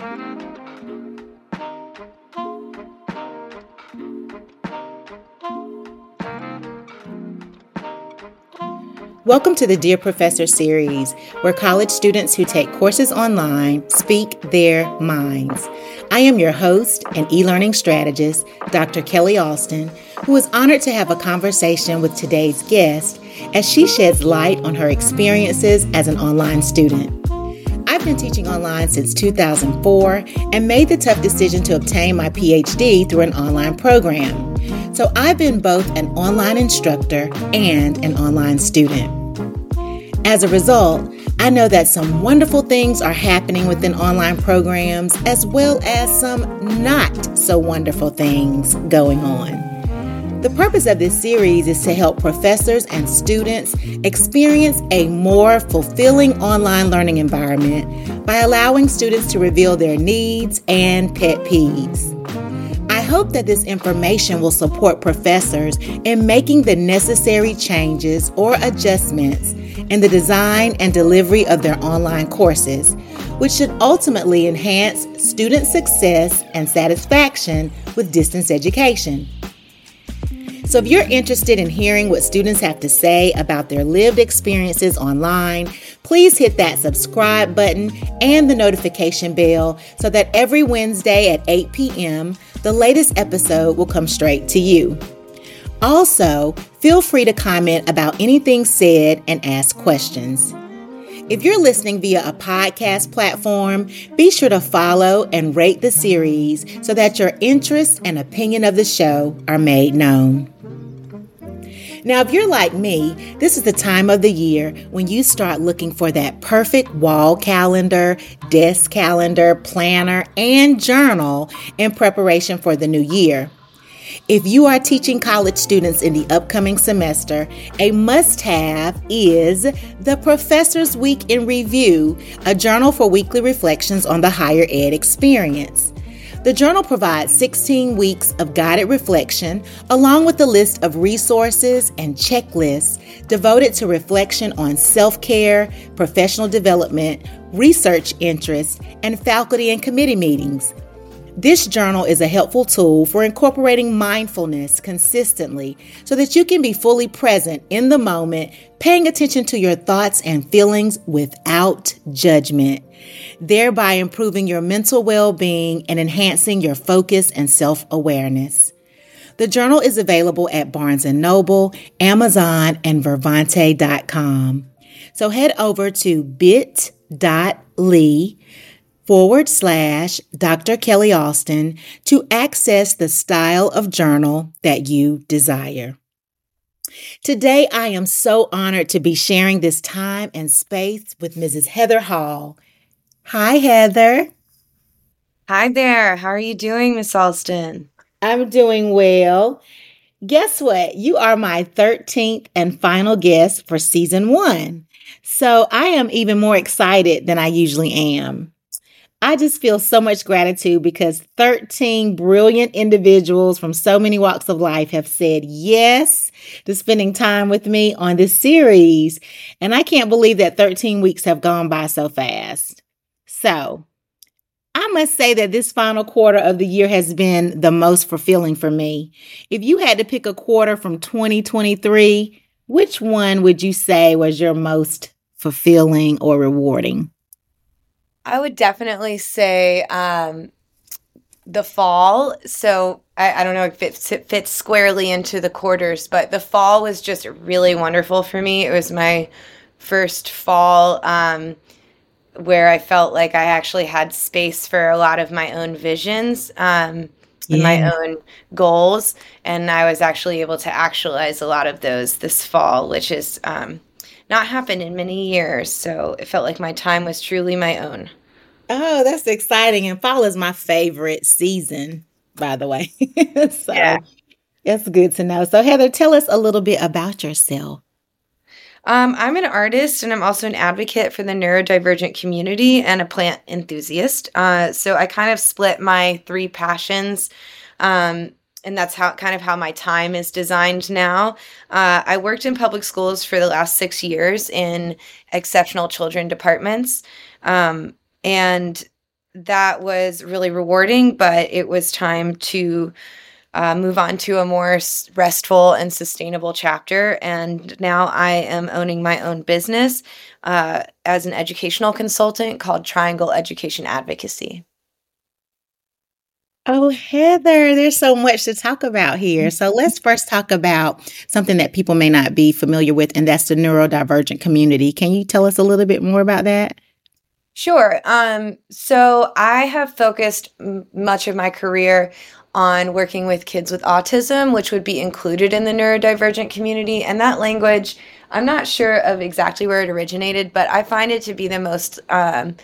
Welcome to the Dear Professor series, where college students who take courses online speak their minds. I am your host and e learning strategist, Dr. Kellie Alston, who is honored to have a conversation with today's guest as she sheds light on her experiences as an online student. I've been teaching online since 2004 and made the tough decision to obtain my PhD through an online program. So I've been both an online instructor and an online student. As a result, I know that some wonderful things are happening within online programs as well as some not so wonderful things going on. The purpose of this series is to help professors and students experience a more fulfilling online learning environment by allowing students to reveal their needs and pet peeves I hope that this information will support professors in making the necessary changes or adjustments in the design and delivery of their online courses, which should ultimately enhance student success and satisfaction with distance education. So, if you're interested in hearing what students have to say about their lived experiences online, please hit that subscribe button and the notification bell so that every Wednesday at 8 p.m., the latest episode will come straight to you. Also, feel free to comment about anything said and ask questions. If you're listening via a podcast platform, be sure to follow and rate the series so that your interest and opinion of the show are made known. Now, if you're like me, this is the time of the year when you start looking for that perfect wall calendar, desk calendar, planner, and journal in preparation for the new year. If you are teaching college students in the upcoming semester, a must have is the Professor's Week in Review, a journal for weekly reflections on the higher ed experience. The journal provides 16 weeks of guided reflection, along with a list of resources and checklists devoted to reflection on self care, professional development, research interests, and faculty and committee meetings. This journal is a helpful tool for incorporating mindfulness consistently so that you can be fully present in the moment, paying attention to your thoughts and feelings without judgment, thereby improving your mental well being and enhancing your focus and self awareness. The journal is available at Barnes & Noble, Amazon, and Vervante.com. So head over to bit.ly forward slash Dr. Kellie Alston to access the style of journal that you desire. Today, I am so honored to be sharing this time and space with Mrs. Heather Hall. Hi, Heather. Hi there. How are you doing, Miss Alston? I'm doing well. Guess what? You are my 13th and final guest for season one. So I am even more excited than I usually am. I just feel so much gratitude because 13 brilliant individuals from so many walks of life have said yes to spending time with me on this series. And I can't believe that 13 weeks have gone by so fast. So, I must say that this final quarter of the year has been the most fulfilling for me. If you had to pick a quarter from 2023, which one would you say was your most fulfilling or rewarding? I would definitely say um, the fall. So I, I, don't know if it fits squarely into the quarters, but the fall was just really wonderful for me. It was my first fall um, where I felt like I actually had space for a lot of my own visions. Um, yeah. my own goals, and I was actually able to actualize a lot of those this fall, which is um, not happened in many years. So it felt like my time was truly my own. Oh, that's exciting. And fall is my favorite season, by the way. so yeah. that's good to know. So, Heather, tell us a little bit about yourself. Um, I'm an artist and I'm also an advocate for the neurodivergent community and a plant enthusiast. Uh, so I kind of split my three passions um, and that's how kind of how my time is designed now. Uh, I worked in public schools for the last six years in exceptional children departments, um, and that was really rewarding, but it was time to uh, move on to a more restful and sustainable chapter. And now I am owning my own business uh, as an educational consultant called Triangle Education Advocacy. Oh, Heather, there's so much to talk about here. So let's first talk about something that people may not be familiar with, and that's the neurodivergent community. Can you tell us a little bit more about that? Sure. Um, so I have focused m- much of my career on working with kids with autism, which would be included in the neurodivergent community. And that language, I'm not sure of exactly where it originated, but I find it to be the most um,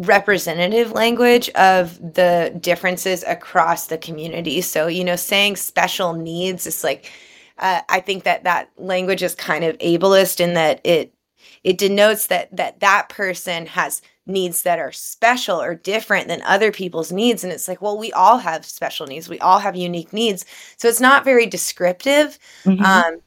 representative language of the differences across the community. So, you know, saying special needs is like, uh, I think that that language is kind of ableist in that it it denotes that that that person has needs that are special or different than other people's needs and it's like well we all have special needs we all have unique needs so it's not very descriptive mm-hmm. um,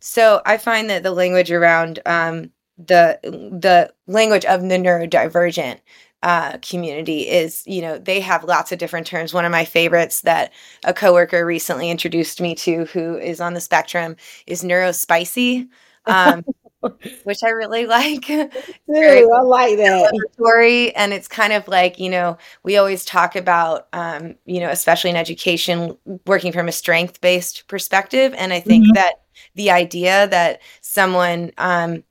so i find that the language around um, the the language of the neurodivergent uh, community is you know they have lots of different terms one of my favorites that a coworker recently introduced me to who is on the spectrum is neurospicy um, which I really like. Dude, I like that story, and it's kind of like you know we always talk about um, you know especially in education working from a strength based perspective, and I think mm-hmm. that the idea that someone um,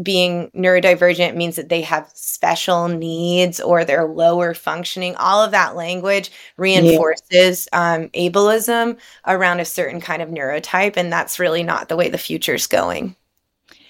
being neurodivergent means that they have special needs or they're lower functioning. All of that language reinforces yeah. um, ableism around a certain kind of neurotype, and that's really not the way the future is going.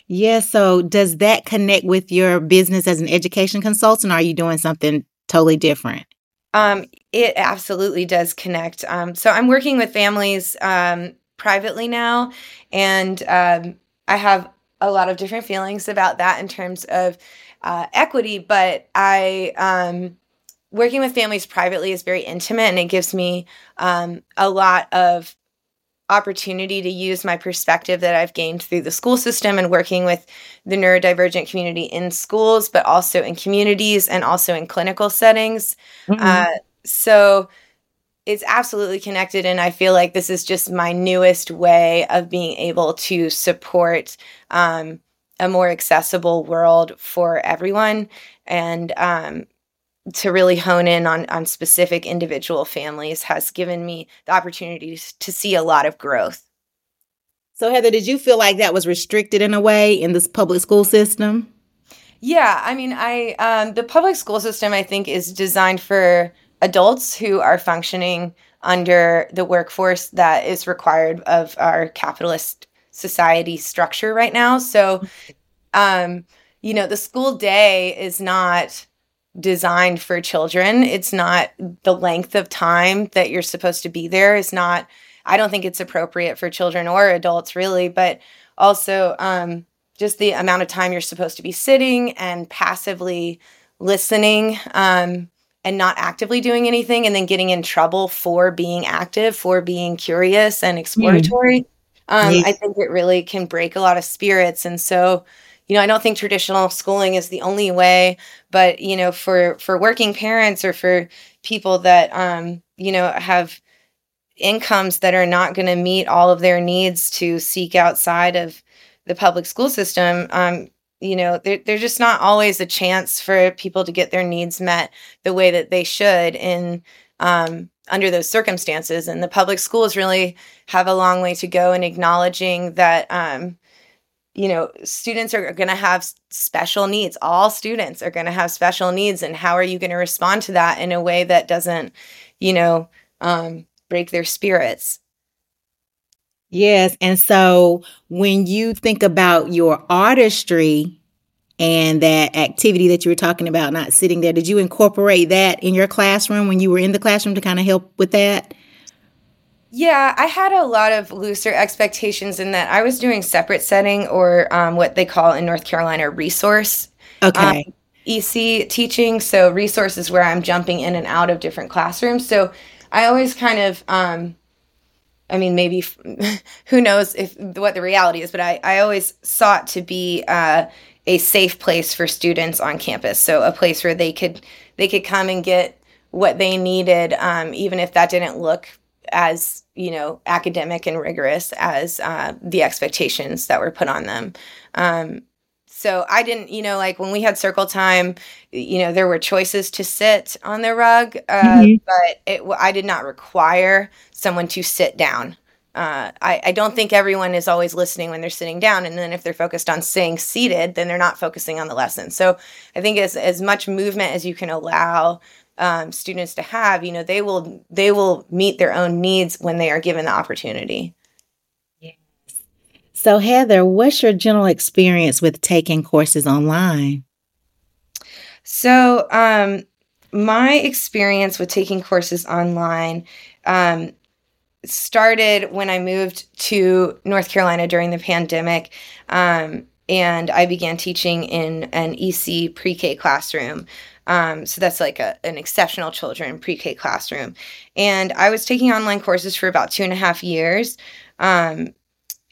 Yeah. So, does that connect with your business as an education consultant? Or are you doing something totally different? Um, it absolutely does connect. Um, so, I'm working with families um, privately now, and um, I have a lot of different feelings about that in terms of uh, equity. But I, um, working with families privately is very intimate, and it gives me um, a lot of opportunity to use my perspective that I've gained through the school system and working with the neurodivergent community in schools, but also in communities and also in clinical settings. Mm-hmm. Uh, so it's absolutely connected. And I feel like this is just my newest way of being able to support um, a more accessible world for everyone. And um, to really hone in on on specific individual families has given me the opportunity to see a lot of growth. So Heather, did you feel like that was restricted in a way in this public school system? Yeah, I mean, I um, the public school system I think is designed for adults who are functioning under the workforce that is required of our capitalist society structure right now. So, um, you know, the school day is not designed for children. It's not the length of time that you're supposed to be there is not I don't think it's appropriate for children or adults really, but also um, just the amount of time you're supposed to be sitting and passively listening um, and not actively doing anything and then getting in trouble for being active, for being curious and exploratory. Mm. Um, yes. I think it really can break a lot of spirits. And so you know, I don't think traditional schooling is the only way, but you know, for for working parents or for people that um, you know, have incomes that are not going to meet all of their needs to seek outside of the public school system, um, you know, there, there's just not always a chance for people to get their needs met the way that they should in um, under those circumstances. And the public schools really have a long way to go in acknowledging that um, you know, students are going to have special needs. All students are going to have special needs. And how are you going to respond to that in a way that doesn't, you know, um, break their spirits? Yes. And so when you think about your artistry and that activity that you were talking about, not sitting there, did you incorporate that in your classroom when you were in the classroom to kind of help with that? Yeah, I had a lot of looser expectations in that I was doing separate setting or um, what they call in North Carolina resource. Okay. Um, EC teaching. So resources where I'm jumping in and out of different classrooms. So I always kind of, um, I mean, maybe who knows if what the reality is, but I, I always sought to be uh, a safe place for students on campus. So a place where they could they could come and get what they needed, um, even if that didn't look as you know academic and rigorous as uh, the expectations that were put on them. Um, so I didn't, you know, like when we had circle time, you know, there were choices to sit on the rug, uh, mm-hmm. but it, I did not require someone to sit down. Uh, I, I, don't think everyone is always listening when they're sitting down. And then if they're focused on staying seated, then they're not focusing on the lesson. So I think as, as much movement as you can allow um, students to have, you know, they will they will meet their own needs when they are given the opportunity. Yes. So, Heather, what's your general experience with taking courses online? So, um, my experience with taking courses online um, started when I moved to North Carolina during the pandemic. Um, and I began teaching in an EC pre K classroom. Um, so that's like a, an exceptional children pre K classroom. And I was taking online courses for about two and a half years. Um,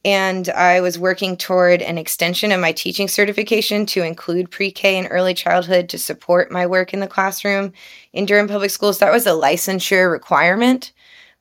and I was working toward an extension of my teaching certification to include pre K and early childhood to support my work in the classroom in Durham Public Schools. That was a licensure requirement.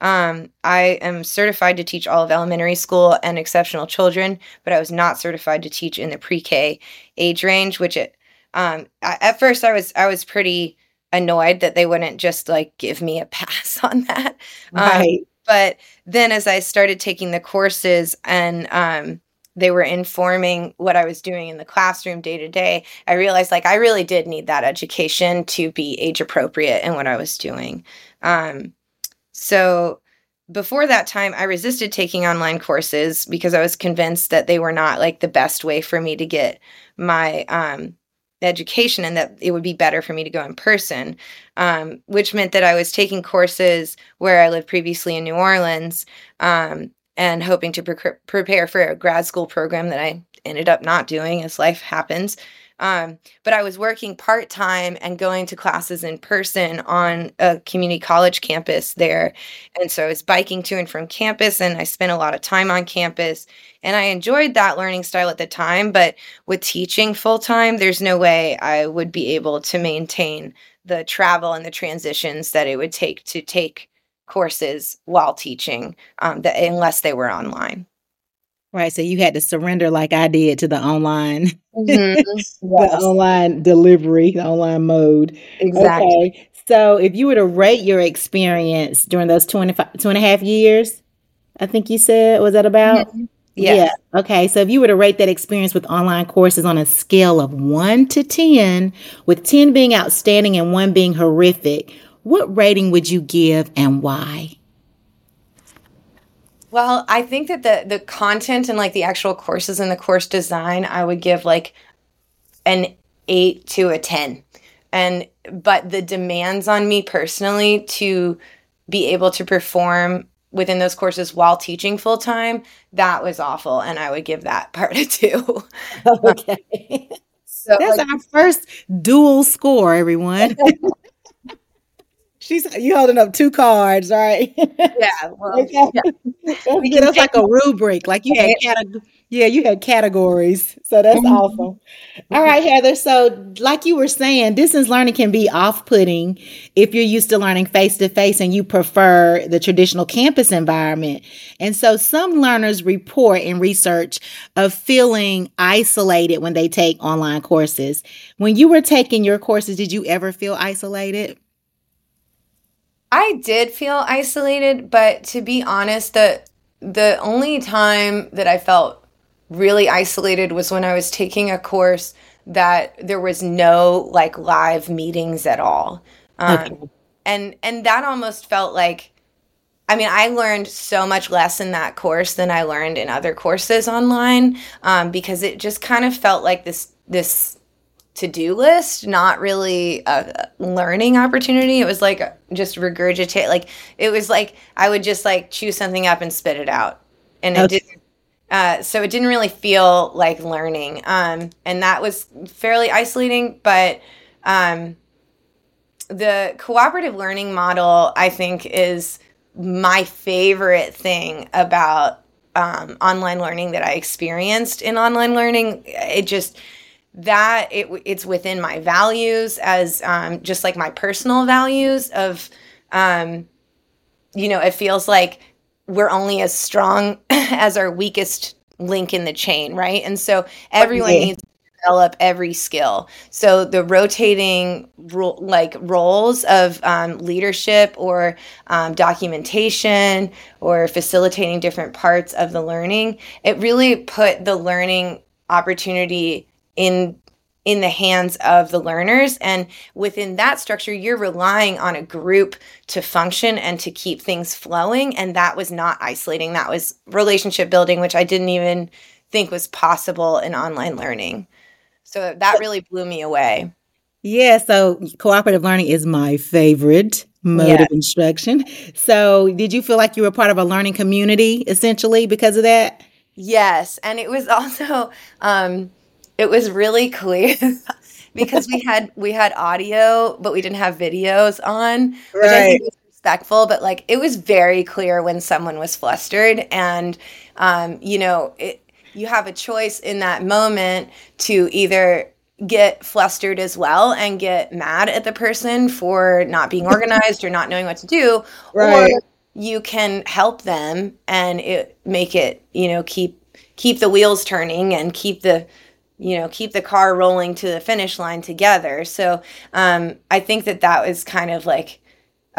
Um, I am certified to teach all of elementary school and exceptional children, but I was not certified to teach in the pre K age range, which it, um, I, at first I was I was pretty annoyed that they wouldn't just like give me a pass on that. Um, right. Um, but then as I started taking the courses and um, they were informing what I was doing in the classroom day to day, I realized like I really did need that education to be age appropriate in what I was doing. Um, so before that time, I resisted taking online courses because I was convinced that they were not like the best way for me to get my um, education and that it would be better for me to go in person, um, which meant that I was taking courses where I lived previously in New Orleans um, and hoping to pre- prepare for a grad school program that I ended up not doing as life happens. Um, but I was working part time and going to classes in person on a community college campus there. And so I was biking to and from campus, and I spent a lot of time on campus. And I enjoyed that learning style at the time. But with teaching full time, there's no way I would be able to maintain the travel and the transitions that it would take to take courses while teaching, um, unless they were online. Right. So you had to surrender like I did to the online mm-hmm. yes. the online delivery, the online mode. Exactly. Okay. So if you were to rate your experience during those 25, two and a half years, I think you said, was that about? Mm-hmm. Yes. Yeah. Okay. So if you were to rate that experience with online courses on a scale of one to 10, with 10 being outstanding and one being horrific, what rating would you give and why? Well, I think that the the content and like the actual courses and the course design, I would give like an 8 to a 10. And but the demands on me personally to be able to perform within those courses while teaching full time, that was awful and I would give that part a 2. okay. So that's like, our first dual score, everyone. She's you holding up two cards, right? Yeah. Well, okay. yeah. Get us like a rubric, like you had categories. Yeah, you had categories, so that's mm-hmm. awesome. All right, Heather. So, like you were saying, distance learning can be off-putting if you're used to learning face to face and you prefer the traditional campus environment. And so, some learners report in research of feeling isolated when they take online courses. When you were taking your courses, did you ever feel isolated? I did feel isolated, but to be honest, the the only time that I felt really isolated was when I was taking a course that there was no like live meetings at all. Um, okay. and and that almost felt like I mean, I learned so much less in that course than I learned in other courses online um, because it just kind of felt like this this to-do list not really a learning opportunity. It was like just regurgitate like it was like i would just like chew something up and spit it out. And it didn't uh, so it didn't really feel like learning. Um, and that was fairly isolating but um, the cooperative learning model i think is my favorite thing about um, online learning that i experienced in online learning. It just that it, it's within my values as um, just like my personal values of um, you know it feels like we're only as strong as our weakest link in the chain right and so everyone yeah. needs develop every skill. So the rotating ro- like roles of um, leadership or um, documentation or facilitating different parts of the learning, it really put the learning opportunity in in the hands of the learners and within that structure you're relying on a group to function and to keep things flowing and that was not isolating that was relationship building which i didn't even think was possible in online learning so that really blew me away. Yeah, so cooperative learning is my favorite mode yeah. of instruction. So, did you feel like you were part of a learning community essentially because of that? Yes, and it was also um it was really clear because we had we had audio but we didn't have videos on, which. I think was respectful, but like it was very clear when someone was flustered and um you know, it you have a choice in that moment to either get flustered as well and get mad at the person for not being organized or not knowing what to do right. or you can help them and it make it you know keep keep the wheels turning and keep the you know keep the car rolling to the finish line together so um, i think that that was kind of like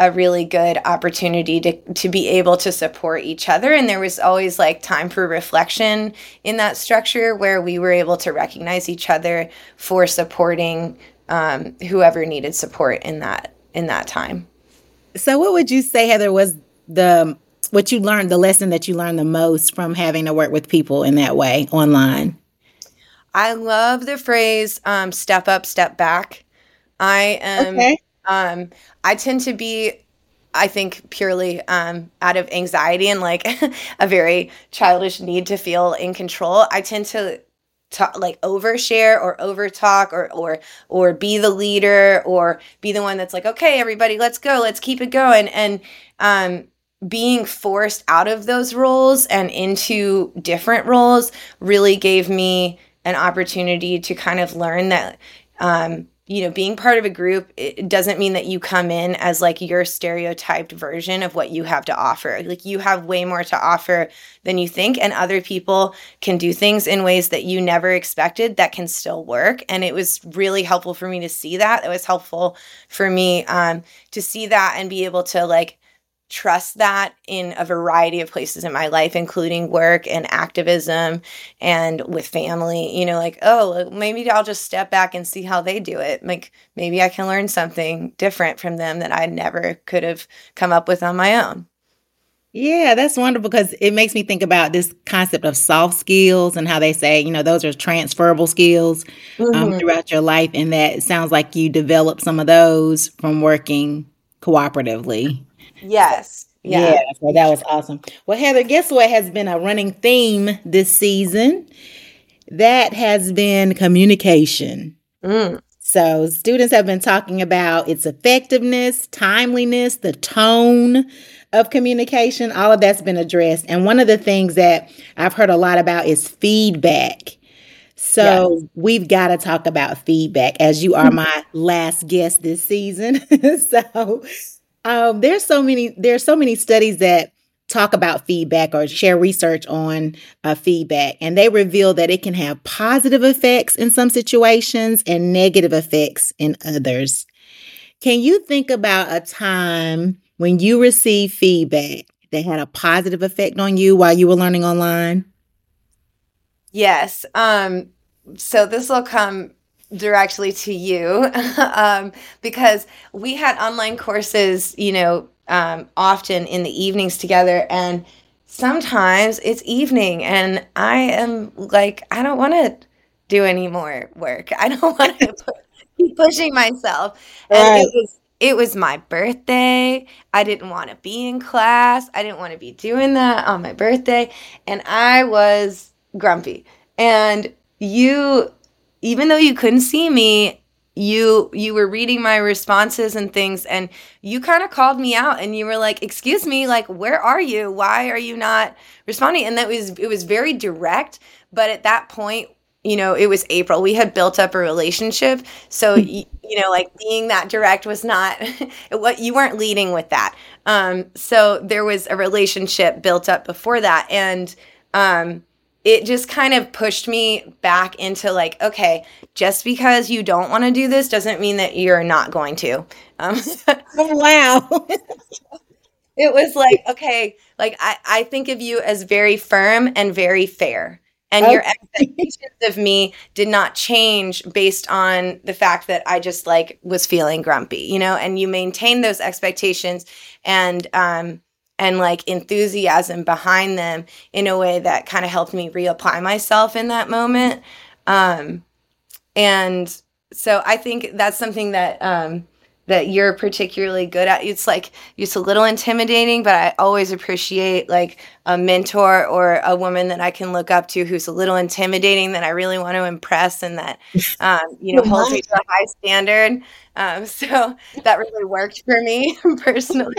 a really good opportunity to, to be able to support each other. And there was always like time for reflection in that structure where we were able to recognize each other for supporting um, whoever needed support in that in that time. So what would you say, Heather, was the what you learned, the lesson that you learned the most from having to work with people in that way online? I love the phrase um, step up, step back. I am okay. Um, I tend to be, I think, purely um, out of anxiety and like a very childish need to feel in control. I tend to talk like overshare or over talk or or or be the leader or be the one that's like okay everybody let's go let's keep it going and um being forced out of those roles and into different roles really gave me an opportunity to kind of learn that um, you know, being part of a group it doesn't mean that you come in as like your stereotyped version of what you have to offer. Like you have way more to offer than you think, and other people can do things in ways that you never expected that can still work. And it was really helpful for me to see that. It was helpful for me um, to see that and be able to like trust that in a variety of places in my life, including work and activism and with family. You know, like, oh, maybe I'll just step back and see how they do it. Like, maybe I can learn something different from them that I never could have come up with on my own. Yeah, that's wonderful because it makes me think about this concept of soft skills and how they say, you know, those are transferable skills um, mm-hmm. um, throughout your life. And that sounds like you develop some of those from working cooperatively. Yes. Yeah. yeah. So that was awesome. Well, Heather, guess what has been a running theme this season? That has been communication. Mm. So, students have been talking about its effectiveness, timeliness, the tone of communication. All of that's been addressed. And one of the things that I've heard a lot about is feedback. So, yes. we've got to talk about feedback as you are my last guest this season. so, um, there's so many there's so many studies that talk about feedback or share research on uh, feedback, and they reveal that it can have positive effects in some situations and negative effects in others. Can you think about a time when you received feedback that had a positive effect on you while you were learning online? Yes. Um, so this will come directly to you um, because we had online courses, you know, um, often in the evenings together. And sometimes it's evening and I am like, I don't want to do any more work. I don't want to keep pushing myself. And it was it was my birthday. I didn't want to be in class. I didn't want to be doing that on my birthday. And I was grumpy. And you even though you couldn't see me, you you were reading my responses and things and you kind of called me out and you were like excuse me like where are you why are you not responding and that was it was very direct but at that point you know, it was April. We had built up a relationship. So, you, you know, like being that direct was not what you weren't leading with that. Um, so there was a relationship built up before that. And um, it just kind of pushed me back into like, okay, just because you don't want to do this doesn't mean that you're not going to. Um, oh, wow. it was like, okay, like I, I think of you as very firm and very fair and okay. your expectations of me did not change based on the fact that I just like was feeling grumpy, you know, and you maintain those expectations and um and like enthusiasm behind them in a way that kind of helped me reapply myself in that moment. Um and so I think that's something that um that you're particularly good at. It's like it's a little intimidating, but I always appreciate like a mentor or a woman that I can look up to who's a little intimidating that I really want to impress and that um, you know holds me to a high standard. Um, so that really worked for me personally.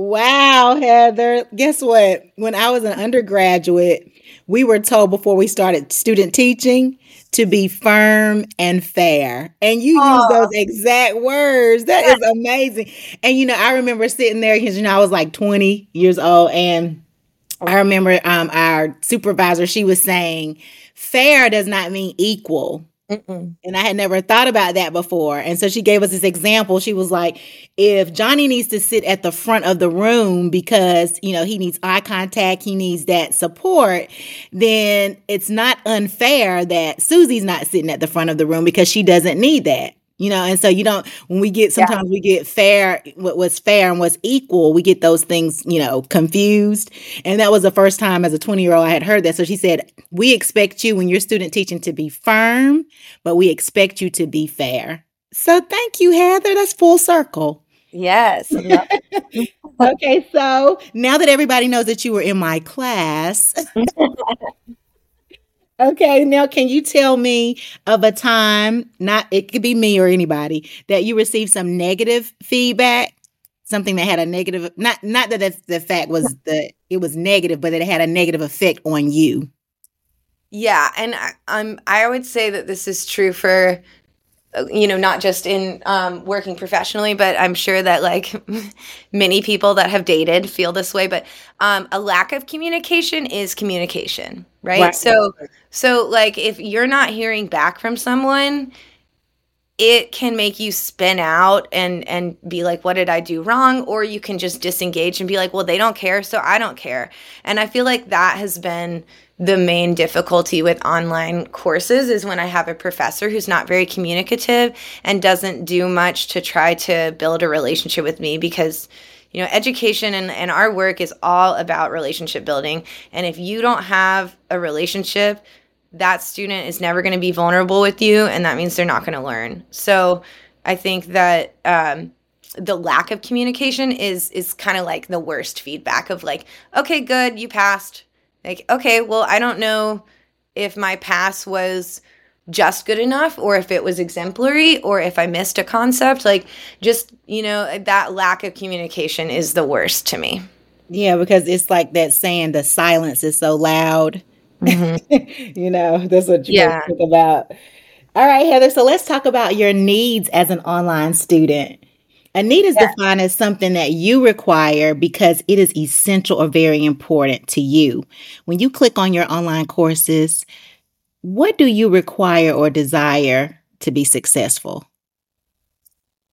Wow, Heather. Guess what? When I was an undergraduate, we were told before we started student teaching to be firm and fair. And you use those exact words. That is amazing. And you know, I remember sitting there because you know I was like 20 years old and I remember um, our supervisor, she was saying, fair does not mean equal. Mm-mm. And I had never thought about that before. And so she gave us this example. She was like, if Johnny needs to sit at the front of the room because, you know, he needs eye contact, he needs that support, then it's not unfair that Susie's not sitting at the front of the room because she doesn't need that you know and so you don't when we get sometimes yeah. we get fair what was fair and what's equal we get those things you know confused. And that was the first time as a 20 year old i had heard that. So she said we expect you when you're student teaching to be firm but we expect you to be fair. So thank you heather. That's full circle. Yes. okay, so now that everybody knows that you were in my class, Okay, now can you tell me of a time, not it could be me or anybody, that you received some negative feedback? Something that had a negative not not that the, the fact was that it was negative, but that it had a negative effect on you. Yeah, and I, I'm I would say that this is true for you know not just in um, working professionally but i'm sure that like many people that have dated feel this way but um, a lack of communication is communication right? right. So so like if you're not hearing back from someone it can make you spin out and and be like what did i do wrong? Or you can just disengage and be like well they don't care so i don't care. And i feel like that has been the main difficulty with online courses is when I have a professor who's not very communicative and doesn't do much to try to build a relationship with me because you know education and, and our work is all about relationship building. And if you don't have a relationship that student is never going to be vulnerable with you and that means they're not going to learn. So i think that um, the lack of communication is is kind of like the worst feedback of like okay good you passed like, okay, well, I don't know if my pass was just good enough or if it was exemplary or if I missed a concept. Like, just, you know, that lack of communication is the worst to me. Yeah, because it's like that saying the silence is so loud. Mm-hmm. you know, that's what you yeah. think about. All right, Heather. So let's talk about your needs as an online student. A need is yeah. defined as something that you require because it is essential or very important to you. When you click on your online courses, what do you require or desire to be successful?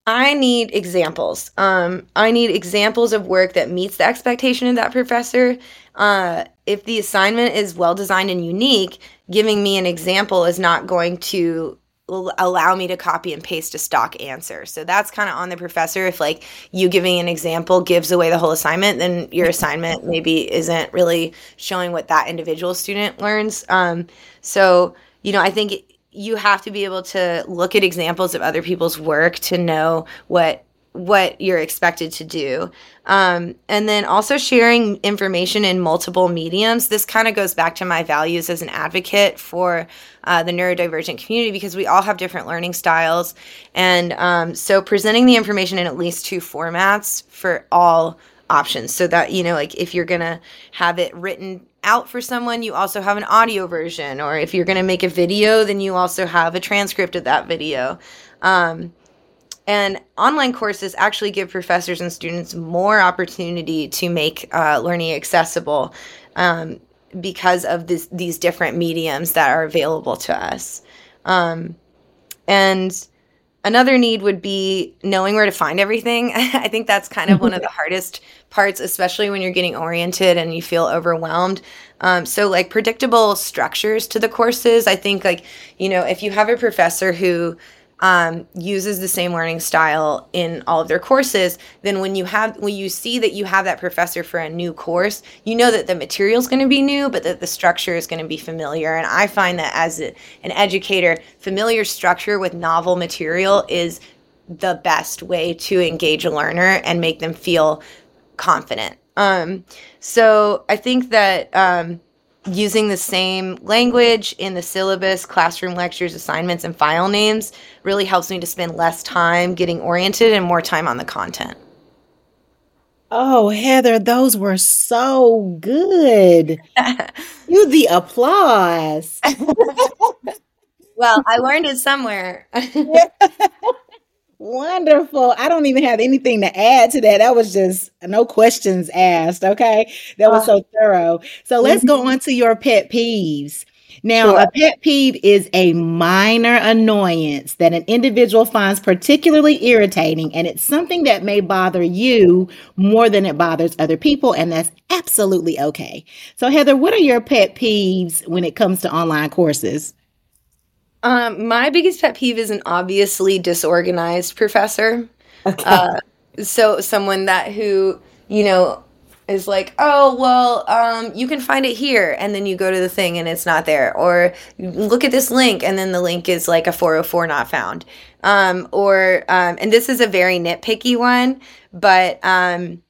I need examples. Um, I need examples of work that meets the expectation of that professor. Uh, if the assignment is well designed and unique, giving me an example is not going to allow me to copy and paste a stock answer. So that's kind of on the professor. If like you giving an example gives away the whole assignment, then your assignment maybe isn't really showing what that individual student learns. Um, so you know, I think you have to be able to look at examples of other people's work to know what what you're expected to do. Um, and then also sharing information in multiple mediums. This kind of goes back to my values as an advocate for uh, the neurodivergent community because we all have different learning styles. And um, so presenting the information in at least two formats for all options so that you know like if you're gonna have it written out for someone you also have an audio version or if you're gonna make a video then you also have a transcript of that video um, and online courses actually give professors and students more opportunity to make uh, learning accessible um, because of this, these different mediums that are available to us. Um, and another need would be knowing where to find everything. I think that's kind of one of the hardest parts, especially when you're getting oriented and you feel overwhelmed. Um, so, like predictable structures to the courses. I think, like, you know, if you have a professor who um, uses the same learning style in all of their courses, then when you have when you see that you have that professor for a new course, you know that the material is going to be new, but that the structure is going to be familiar. And I find that as a, an educator, familiar structure with novel material is the best way to engage a learner and make them feel confident. Um, so I think that. Um, using the same language in the syllabus, classroom lectures, assignments, and file names really helps me to spend less time getting oriented and more time on the content. Oh, Heather, those were so good. you the applause. well, I learned it somewhere. Wonderful. I don't even have anything to add to that. That was just no questions asked. Okay. That was so thorough. So let's go mm-hmm. on to your pet peeves. Now, sure. a pet peeve is a minor annoyance that an individual finds particularly irritating, and it's something that may bother you more than it bothers other people, and that's absolutely okay. So, Heather, what are your pet peeves when it comes to online courses? Um, my biggest pet peeve is an obviously disorganized professor. Okay. Uh, so someone that who you know is like, oh well, um, you can find it here, and then you go to the thing and it's not there, or look at this link, and then the link is like a 404 not found, um, or um, and this is a very nitpicky one, but um,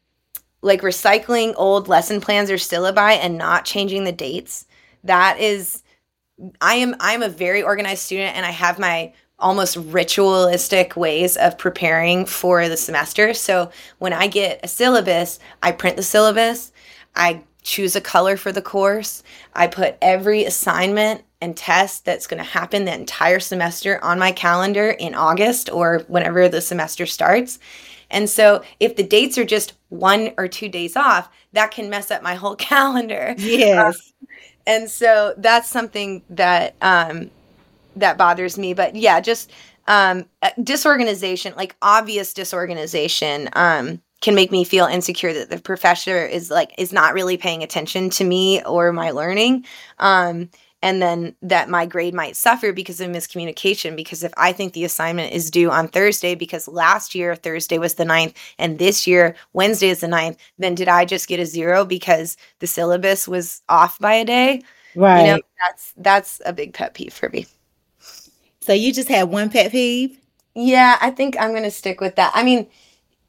like recycling old lesson plans or syllabi and not changing the dates. That is I am I'm a very organized student and I have my almost ritualistic ways of preparing for the semester. So when I get a syllabus, I print the syllabus, I choose a color for the course, I put every assignment and test that's going to happen the entire semester on my calendar in August or whenever the semester starts. And so if the dates are just one or two days off, that can mess up my whole calendar. Yes and so that's something that um, that bothers me. But yeah, just um, disorganization, like obvious disorganization, um, can make me feel insecure that the professor is like is not really paying attention to me or my learning. Um, and then that my grade might suffer because of miscommunication. Because if i think the assignment is due on thursday because last year thursday was the ninth and this year wednesday is the ninth then did i just get a zero because the syllabus was off by a day? Right you know, that's that's a big pet peeve for me. So you just had one pet peeve? Yeah i think i'm gonna stick with that. I mean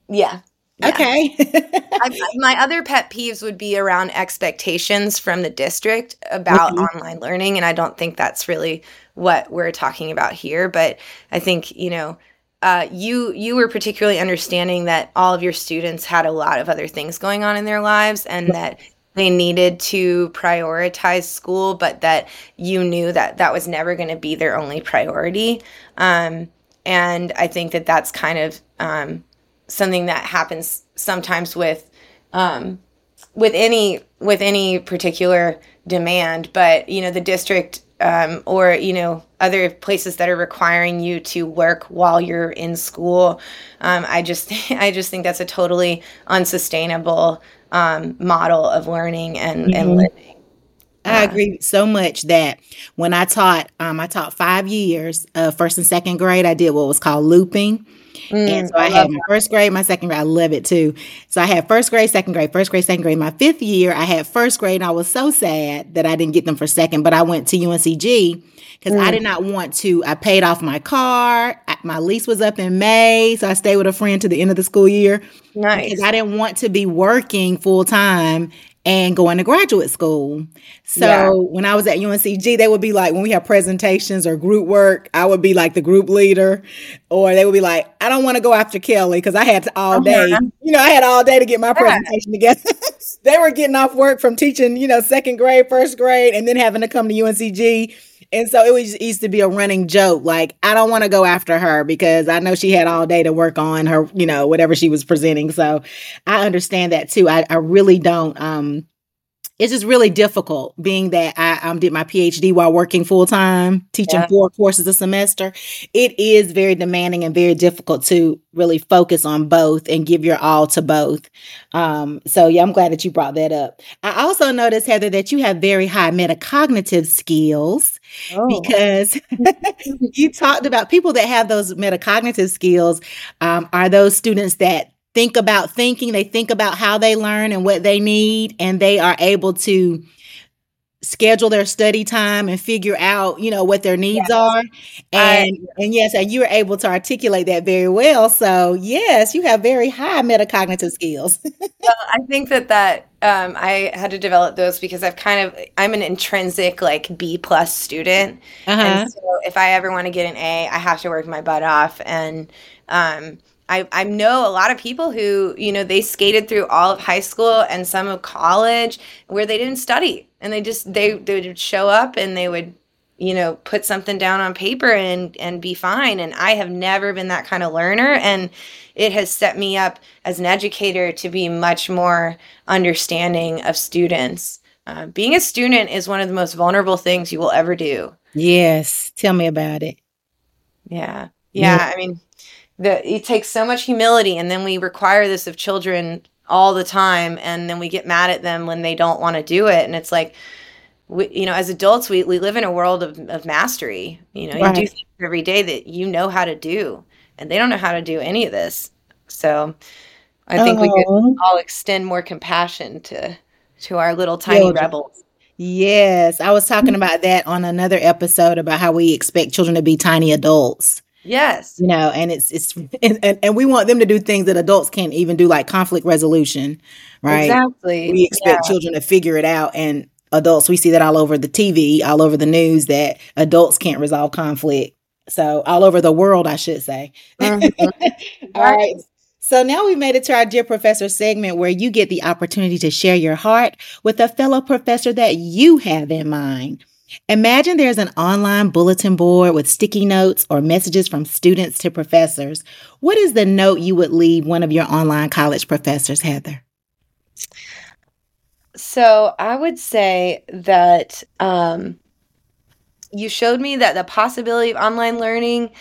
yeah yeah. Okay. I, my other pet peeves would be around expectations from the district about mm-hmm. online learning. And I don't think that's really what we're talking about here. But I think, you know, uh, you you were particularly understanding that all of your students had a lot of other things going on in their lives and that they needed to prioritize school, but that you knew that that was never going to be their only priority. Um, and I think that that's kind of um, something that happens sometimes with um, with any with any particular demand but you know the district um, or you know other places that are requiring you to work while you're in school um, i just i just think that's a totally unsustainable um, model of learning and, mm-hmm. and living I agree so much that when I taught, um, I taught five years of first and second grade. I did what was called looping, Mm, and so I, I had my first grade, my second grade. I love it too. So I had first grade, second grade, first grade, second grade. My fifth year, I had first grade, and I was so sad that I didn't get them for second. But I went to UNCG because mm. I did not want to. I paid off my car. I, my lease was up in May, so I stayed with a friend to the end of the school year. Nice. Because I didn't want to be working full time and going to graduate school. So yeah. when I was at UNCG, they would be like, when we have presentations or group work, I would be like the group leader, or they would be like, I don't want to go after Kellie because I had all uh-huh. day. You know, I had all day to get my presentation yeah. together. they were getting off work from teaching, you know, second grade, first grade, and then having to come to UNCG and so it was used to be a running joke. Like, I don't want to go after her because I know she had all day to work on her, you know, whatever she was presenting. So I understand that too. I, I really don't um it's just really difficult being that I um, did my PhD while working full time, teaching yeah. four courses a semester. It is very demanding and very difficult to really focus on both and give your all to both. Um, so, yeah, I'm glad that you brought that up. I also noticed, Heather, that you have very high metacognitive skills oh. because you talked about people that have those metacognitive skills um, are those students that think about thinking, they think about how they learn and what they need, and they are able to schedule their study time and figure out you know what their needs yes. are. And I, and yes and you were able to articulate that very well. So yes you have very high metacognitive skills. Well i think that that um, i had to develop those because i've kind of i'm an intrinsic like b plus student. Uh-huh. and so if i ever want to get an a i have to work my butt off. And um, I, I know a lot of people who, you know, they skated through all of high school and some of college where they didn't study and they just, they, they would show up and they would, you know, put something down on paper and, and be fine. And I have never been that kind of learner. And it has set me up as an educator to be much more understanding of students. Uh, being a student is one of the most vulnerable things you will ever do. Yes. Tell me about it. Yeah. Yeah. yeah. I mean, that it takes so much humility and then we require this of children all the time and then we get mad at them when they don't want to do it and it's like we, you know as adults we, we live in a world of, of mastery you know right. you do things every day that you know how to do and they don't know how to do any of this so i think oh. we could oh. all extend more compassion to to our little tiny rebels yes i was talking about that on another episode about how we expect children to be tiny adults Yes. You know, and it's it's and, and, and, we want them to do things that adults can't even do, like conflict resolution, right? Exactly. We expect yeah. children to figure it out and adults we see that all over the TV, all over the news that adults can't resolve conflict. So all over the world, I should say. Mm-hmm. all right. So now we've made it to our Dear Professor segment where you get the opportunity to share your heart with a fellow professor that you have in mind. Imagine there's an online bulletin board with sticky notes or messages from students to professors. What is the note you would leave one of your online college professors, Heather? So I would say that um, you showed me that the possibility of online learning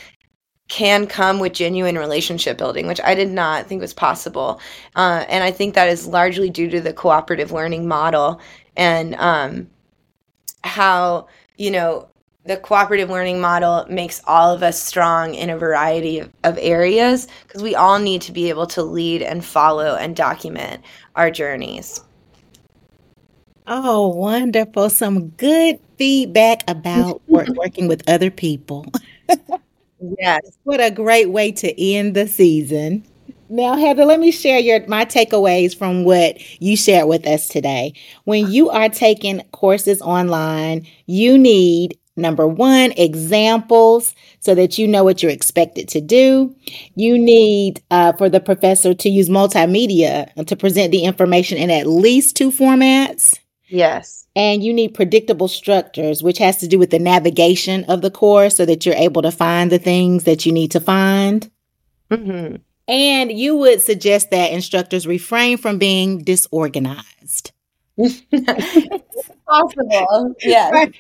can come with genuine relationship building, which I did not think was possible. Uh, and I think that is largely due to the cooperative learning model. And um, how, you know, the cooperative learning model makes all of us strong in a variety of, of areas because we all need to be able to lead and follow and document our journeys. Oh, wonderful. Some good feedback about work, working with other people. yes. What a great way to end the season. Now, Heather, let me share your my takeaways from what you shared with us today. When you are taking courses online, you need number one, examples so that you know what you're expected to do. You need uh, for the professor to use multimedia to present the information in at least two formats. Yes. And you need predictable structures, which has to do with the navigation of the course so that you're able to find the things that you need to find. Mm-hmm. And you would suggest that instructors refrain from being disorganized. Possible. Yes.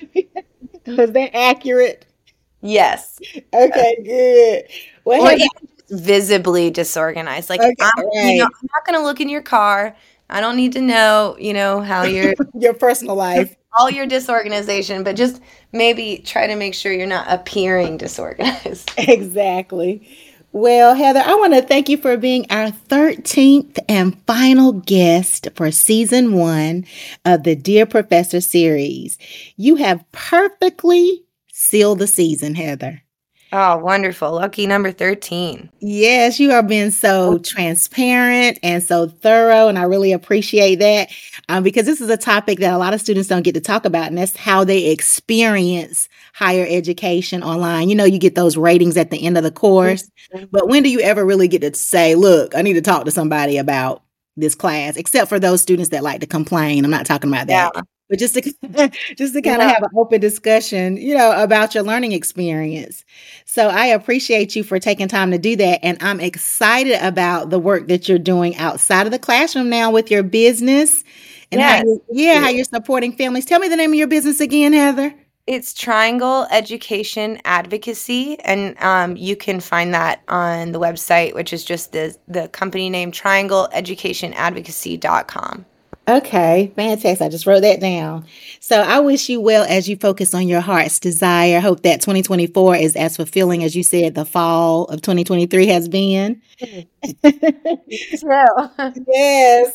Was that accurate? Yes. Okay, good. Well, or even visibly disorganized. Like, okay, I'm, right. you know, I'm not going to look in your car. I don't need to know, you know, how your your personal life, all your disorganization, but just maybe try to make sure you're not appearing disorganized. Exactly. Well, Heather, I want to thank you for being our 13th and final guest for season one of the Dear Professor series. You have perfectly sealed the season, Heather. Oh, wonderful. Lucky number 13. Yes, you are being so transparent and so thorough. And I really appreciate that um, because this is a topic that a lot of students don't get to talk about. And that's how they experience higher education online. You know, you get those ratings at the end of the course, mm-hmm. but when do you ever really get to say, look, I need to talk to somebody about this class, except for those students that like to complain. I'm not talking about that. Yeah. But just to just to kind of yeah. have an open discussion, you know, about your learning experience. So I appreciate you for taking time to do that and I'm excited about the work that you're doing outside of the classroom now with your business and yes. how you, yeah, how you're supporting families. Tell me the name of your business again, Heather. It's Triangle Education Advocacy, and um, you can find that on the website, which is just the the company name triangleeducationadvocacy.com. Okay, fantastic. I just wrote that down. So I wish you well as you focus on your heart's desire. Hope that 2024 is as fulfilling as you said the fall of 2023 has been. yes.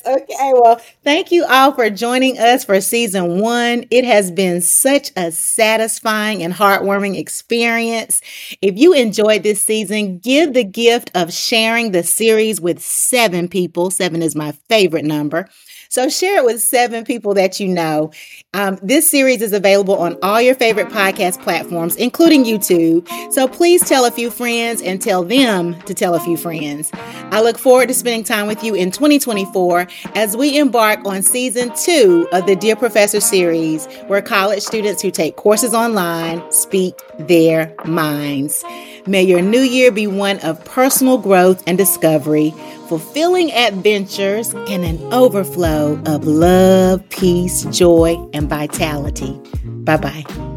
Okay. Well, thank you all for joining us for season one. It has been such a satisfying and heartwarming experience. If you enjoyed this season, give the gift of sharing the series with seven people. Seven is my favorite number so share it with seven people that you know. Um, this series is available on all your favorite podcast platforms, including YouTube. So please tell a few friends and tell them to tell a few friends. I look forward to spending time with you in 2024 as we embark on season two of the Dear Professor series, where college students who take courses online speak their minds. May your new year be one of personal growth and discovery fulfilling adventures, and an overflow of love, peace, joy, and vitality. Bye bye.